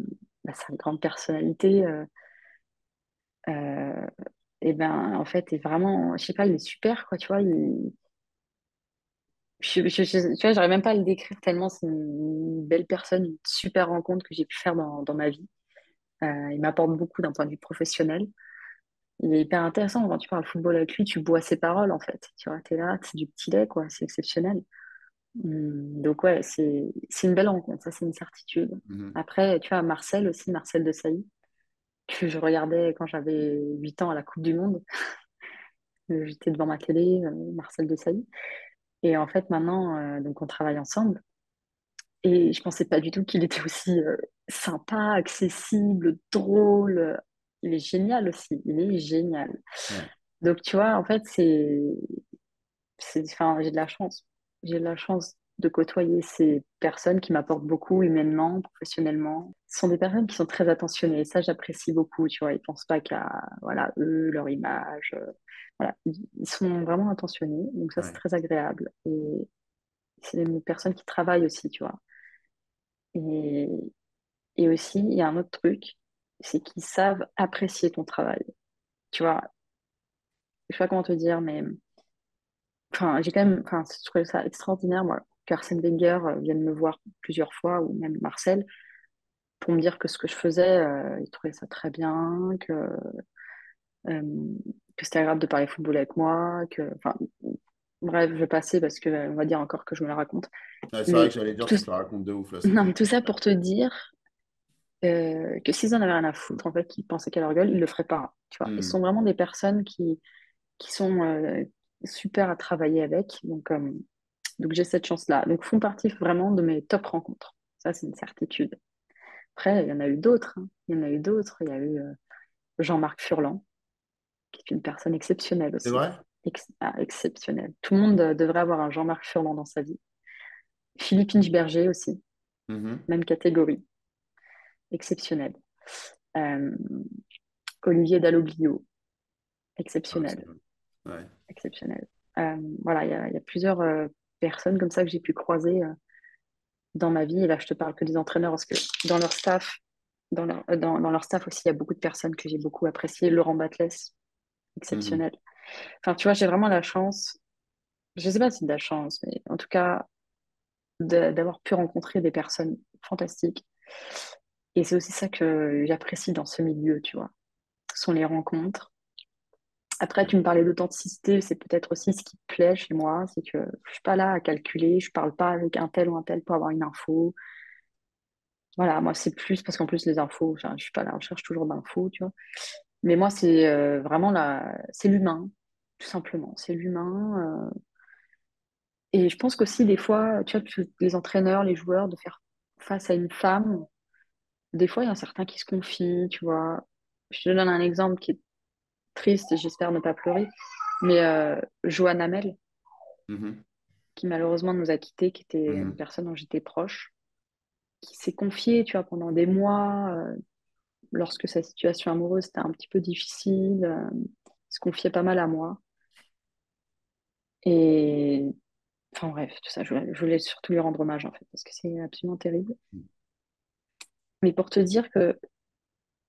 bah, sa grande personnalité, euh, euh, et ben, en fait, est vraiment, je sais pas, il est super, quoi, tu vois, il, je, je- je- tu vois, j'arrive même pas à le décrire tellement c'est une belle personne, une super rencontre que j'ai pu faire dans, dans ma vie. il m'apporte beaucoup d'un point de vue professionnel. Il est hyper intéressant quand tu parles football avec lui, tu bois ses paroles en fait. Tu vois, es là, c'est du petit lait, quoi, c'est exceptionnel. Hum, donc ouais, c'est une belle rencontre, ça c'est une certitude. Mhm. Après, tu vois, Marcel aussi, Marcel de Sailly, que je regardais quand j'avais 8 ans à la Coupe du Monde. J'étais devant ma télé, euh, Marcel de Sailly. Et en fait, maintenant, euh, donc on travaille ensemble. Et je pensais pas du tout qu'il était aussi euh, sympa, accessible, drôle. Il est génial aussi. Il est génial. Donc, tu vois, en fait, c'est. Enfin, j'ai de la chance. J'ai de la chance de côtoyer ces personnes qui m'apportent beaucoup humainement, professionnellement. Ce sont des personnes qui sont très attentionnées. Et ça, j'apprécie beaucoup. Tu vois, ils pensent pas qu'à voilà, eux, leur image. voilà. Ils sont vraiment attentionnés. Donc, ça, c'est très agréable. Et c'est des personnes qui travaillent aussi, tu vois. Et, et aussi, il y a un autre truc, c'est qu'ils savent apprécier ton travail. Tu vois, je sais pas comment te dire, mais enfin, j'ai quand même, enfin, je trouvais ça extraordinaire, moi, qu'Arsène Wenger euh, vienne me voir plusieurs fois, ou même Marcel, pour me dire que ce que je faisais, euh, il trouvait ça très bien, que, euh, que c'était agréable de parler football avec moi, que, enfin, bref, je vais passer parce que on va dire encore que je me la raconte. c'est vrai que j'allais dire que tu la racontes de ouf là. Non, mais tout ça pour te dire euh, que s'ils en avaient rien à foutre, en fait, qu'ils pensaient qu'à leur gueule, ils le feraient pas. Tu vois, ils hmm. sont vraiment des personnes qui, qui sont euh, super à travailler avec. Donc, euh, donc j'ai cette chance-là. Donc, font partie vraiment de mes top rencontres. Ça, c'est une certitude. Après, il y en a eu d'autres. Hein. Il y en a eu d'autres. Il y a eu Jean-Marc Furlan, qui est une personne exceptionnelle aussi. C'est vrai? Ah, Exceptionnelle. Tout le monde devrait avoir un Jean-Marc Furlan dans sa vie. Philippe Inchberger aussi. Mm-hmm. Même catégorie exceptionnel. Euh, Olivier Dalloglio, exceptionnel. Ah, exceptionnel. Euh, voilà, il y, a plusieurs euh, personnes comme ça que j'ai pu croiser dans ma vie. Et là, je te parle que des entraîneurs parce que dans leur staff, dans leur, dans, leur staff aussi, il y a beaucoup de personnes que j'ai beaucoup appréciées. Laurent Batles, exceptionnel. Mhm. Enfin, tu vois, j'ai vraiment la chance, je sais pas si c'est de la chance, mais en tout cas, d'avoir pu rencontrer des personnes fantastiques et c'est aussi ça que j'apprécie dans ce milieu, tu vois. Ce sont les rencontres. Après, tu me parlais d'authenticité, c'est peut-être aussi ce qui te plaît chez moi, c'est que je suis pas là à calculer, je parle pas avec un tel ou un tel pour avoir une info. Voilà, moi c'est plus parce qu'en plus les infos, je suis pas là, je cherche toujours d'infos, tu vois. Mais moi c'est euh, vraiment la, c'est l'humain, tout simplement, c'est l'humain. Euh. Et je pense qu'aussi des fois, tu vois, les entraîneurs, les joueurs, de faire face à une femme, des fois, il y a certains qui se confient, tu vois. Je te donne un exemple qui est triste j'espère ne pas pleurer. Mais euh, Joanne Amel, mm-hmm. qui malheureusement nous a quittés, qui était mm-hmm. une personne dont j'étais proche, qui s'est confiée, tu vois, pendant des mois, euh, lorsque sa situation amoureuse était un petit peu difficile, euh, se confiait pas mal à moi. Et enfin bref, tout ça, je voulais, je voulais surtout lui rendre hommage en fait, parce que c'est absolument terrible. Mm. Mais pour te dire que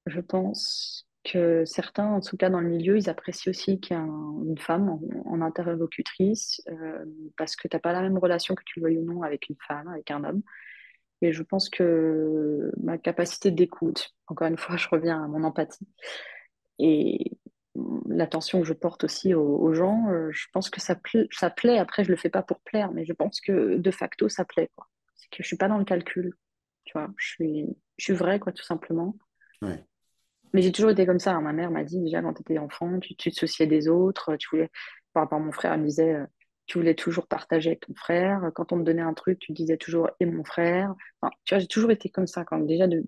je pense que certains, en tout cas dans le milieu, ils apprécient aussi qu'il y ait une femme en, interlocutrice euh, parce que tu n'as pas la même relation que tu le veuilles ou non avec une femme, avec un homme. Et je pense que ma capacité d'écoute, encore une fois, je reviens à mon empathie et l'attention que je porte aussi aux, gens, euh, je pense que ça, plaît. Après, je le fais pas pour plaire, mais je pense que de facto, ça plaît. C'est que je suis pas dans le calcul. Tu vois, je suis, je suis vraie, quoi, tout simplement. Mais j'ai toujours été comme ça. Hein. Ma mère m'a dit déjà quand tu étais enfant, tu, te souciais des autres. Tu voulais, par rapport à mon frère, elle me disait, euh, tu voulais toujours partager avec ton frère. Quand on me donnait un truc, tu disais toujours et mon frère. tu vois, j'ai toujours été comme ça quand déjà de,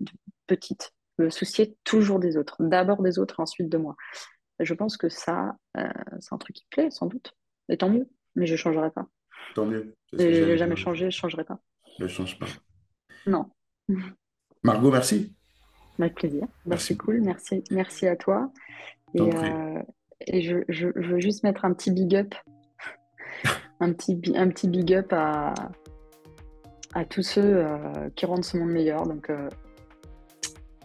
petite. Me soucier toujours des autres. D'abord des autres, ensuite de moi. je pense que ça, euh, c'est un truc qui plaît, sans doute. Et tant mieux. Mais je ne changerai pas. Tant mieux. Je n'ai jamais changé, je ne changerai pas. Je ne change pas. Non. Margot, merci. Avec plaisir. Bah, merci. C'est cool. Merci, merci à toi. Et, euh, et je, je, veux juste mettre un petit big up. un, petit, un petit big up à, à tous ceux euh, qui rendent ce monde meilleur. Donc, euh,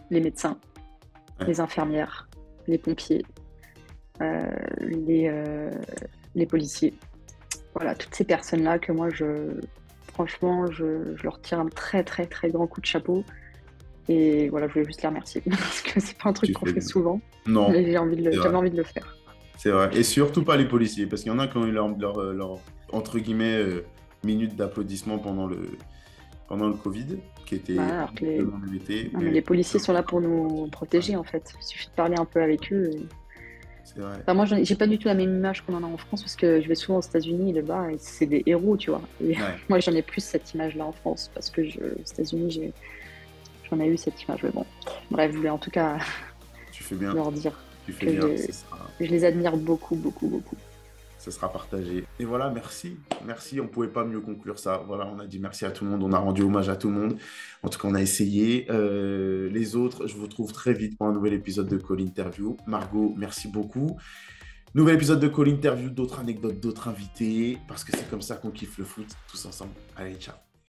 les médecins, les infirmières, les pompiers, les, les policiers. Voilà, toutes ces personnes-là que moi, je, franchement, je, je, leur tire un très, très, très grand coup de chapeau Et voilà, je voulais juste les remercier parce que c'est pas un truc qu'on fait souvent. Non. Mais j'ai envie de le, j'avais envie de le faire. C'est vrai. Et surtout pas les policiers, parce qu'il y en a qui ont eu leur, leur, entre guillemets, euh, minutes d'applaudissement pendant le, pendant le Covid, qui était bah, les... mais les policiers sont là pour nous protéger, en fait. Il suffit de parler un peu avec eux. C'est vrai. Enfin, moi, j'ai pas du tout la même image qu'on en a en France, parce que je vais souvent aux États-Unis, et là-bas, c'est des héros, tu vois. Et moi, j'en ai plus cette image-là en France, parce que je... aux États-Unis, j'en ai eu cette image. Mais bon, bref, je voulais en tout cas tu fais bien. leur dire. Tu fais bien. Je les admire beaucoup, beaucoup, beaucoup. Ça sera partagé. Et voilà, merci. Merci. On ne pouvait pas mieux conclure ça. Voilà, on a dit merci à tout le monde. On a rendu hommage à tout le monde. En tout cas, on a essayé. Euh, les autres, je vous retrouve très vite pour un nouvel épisode de Call Interview. Margot, merci beaucoup. Nouvel épisode de Call Interview, d'autres anecdotes, d'autres invités. Parce que c'est comme ça qu'on kiffe le foot tous ensemble. Allez, ciao.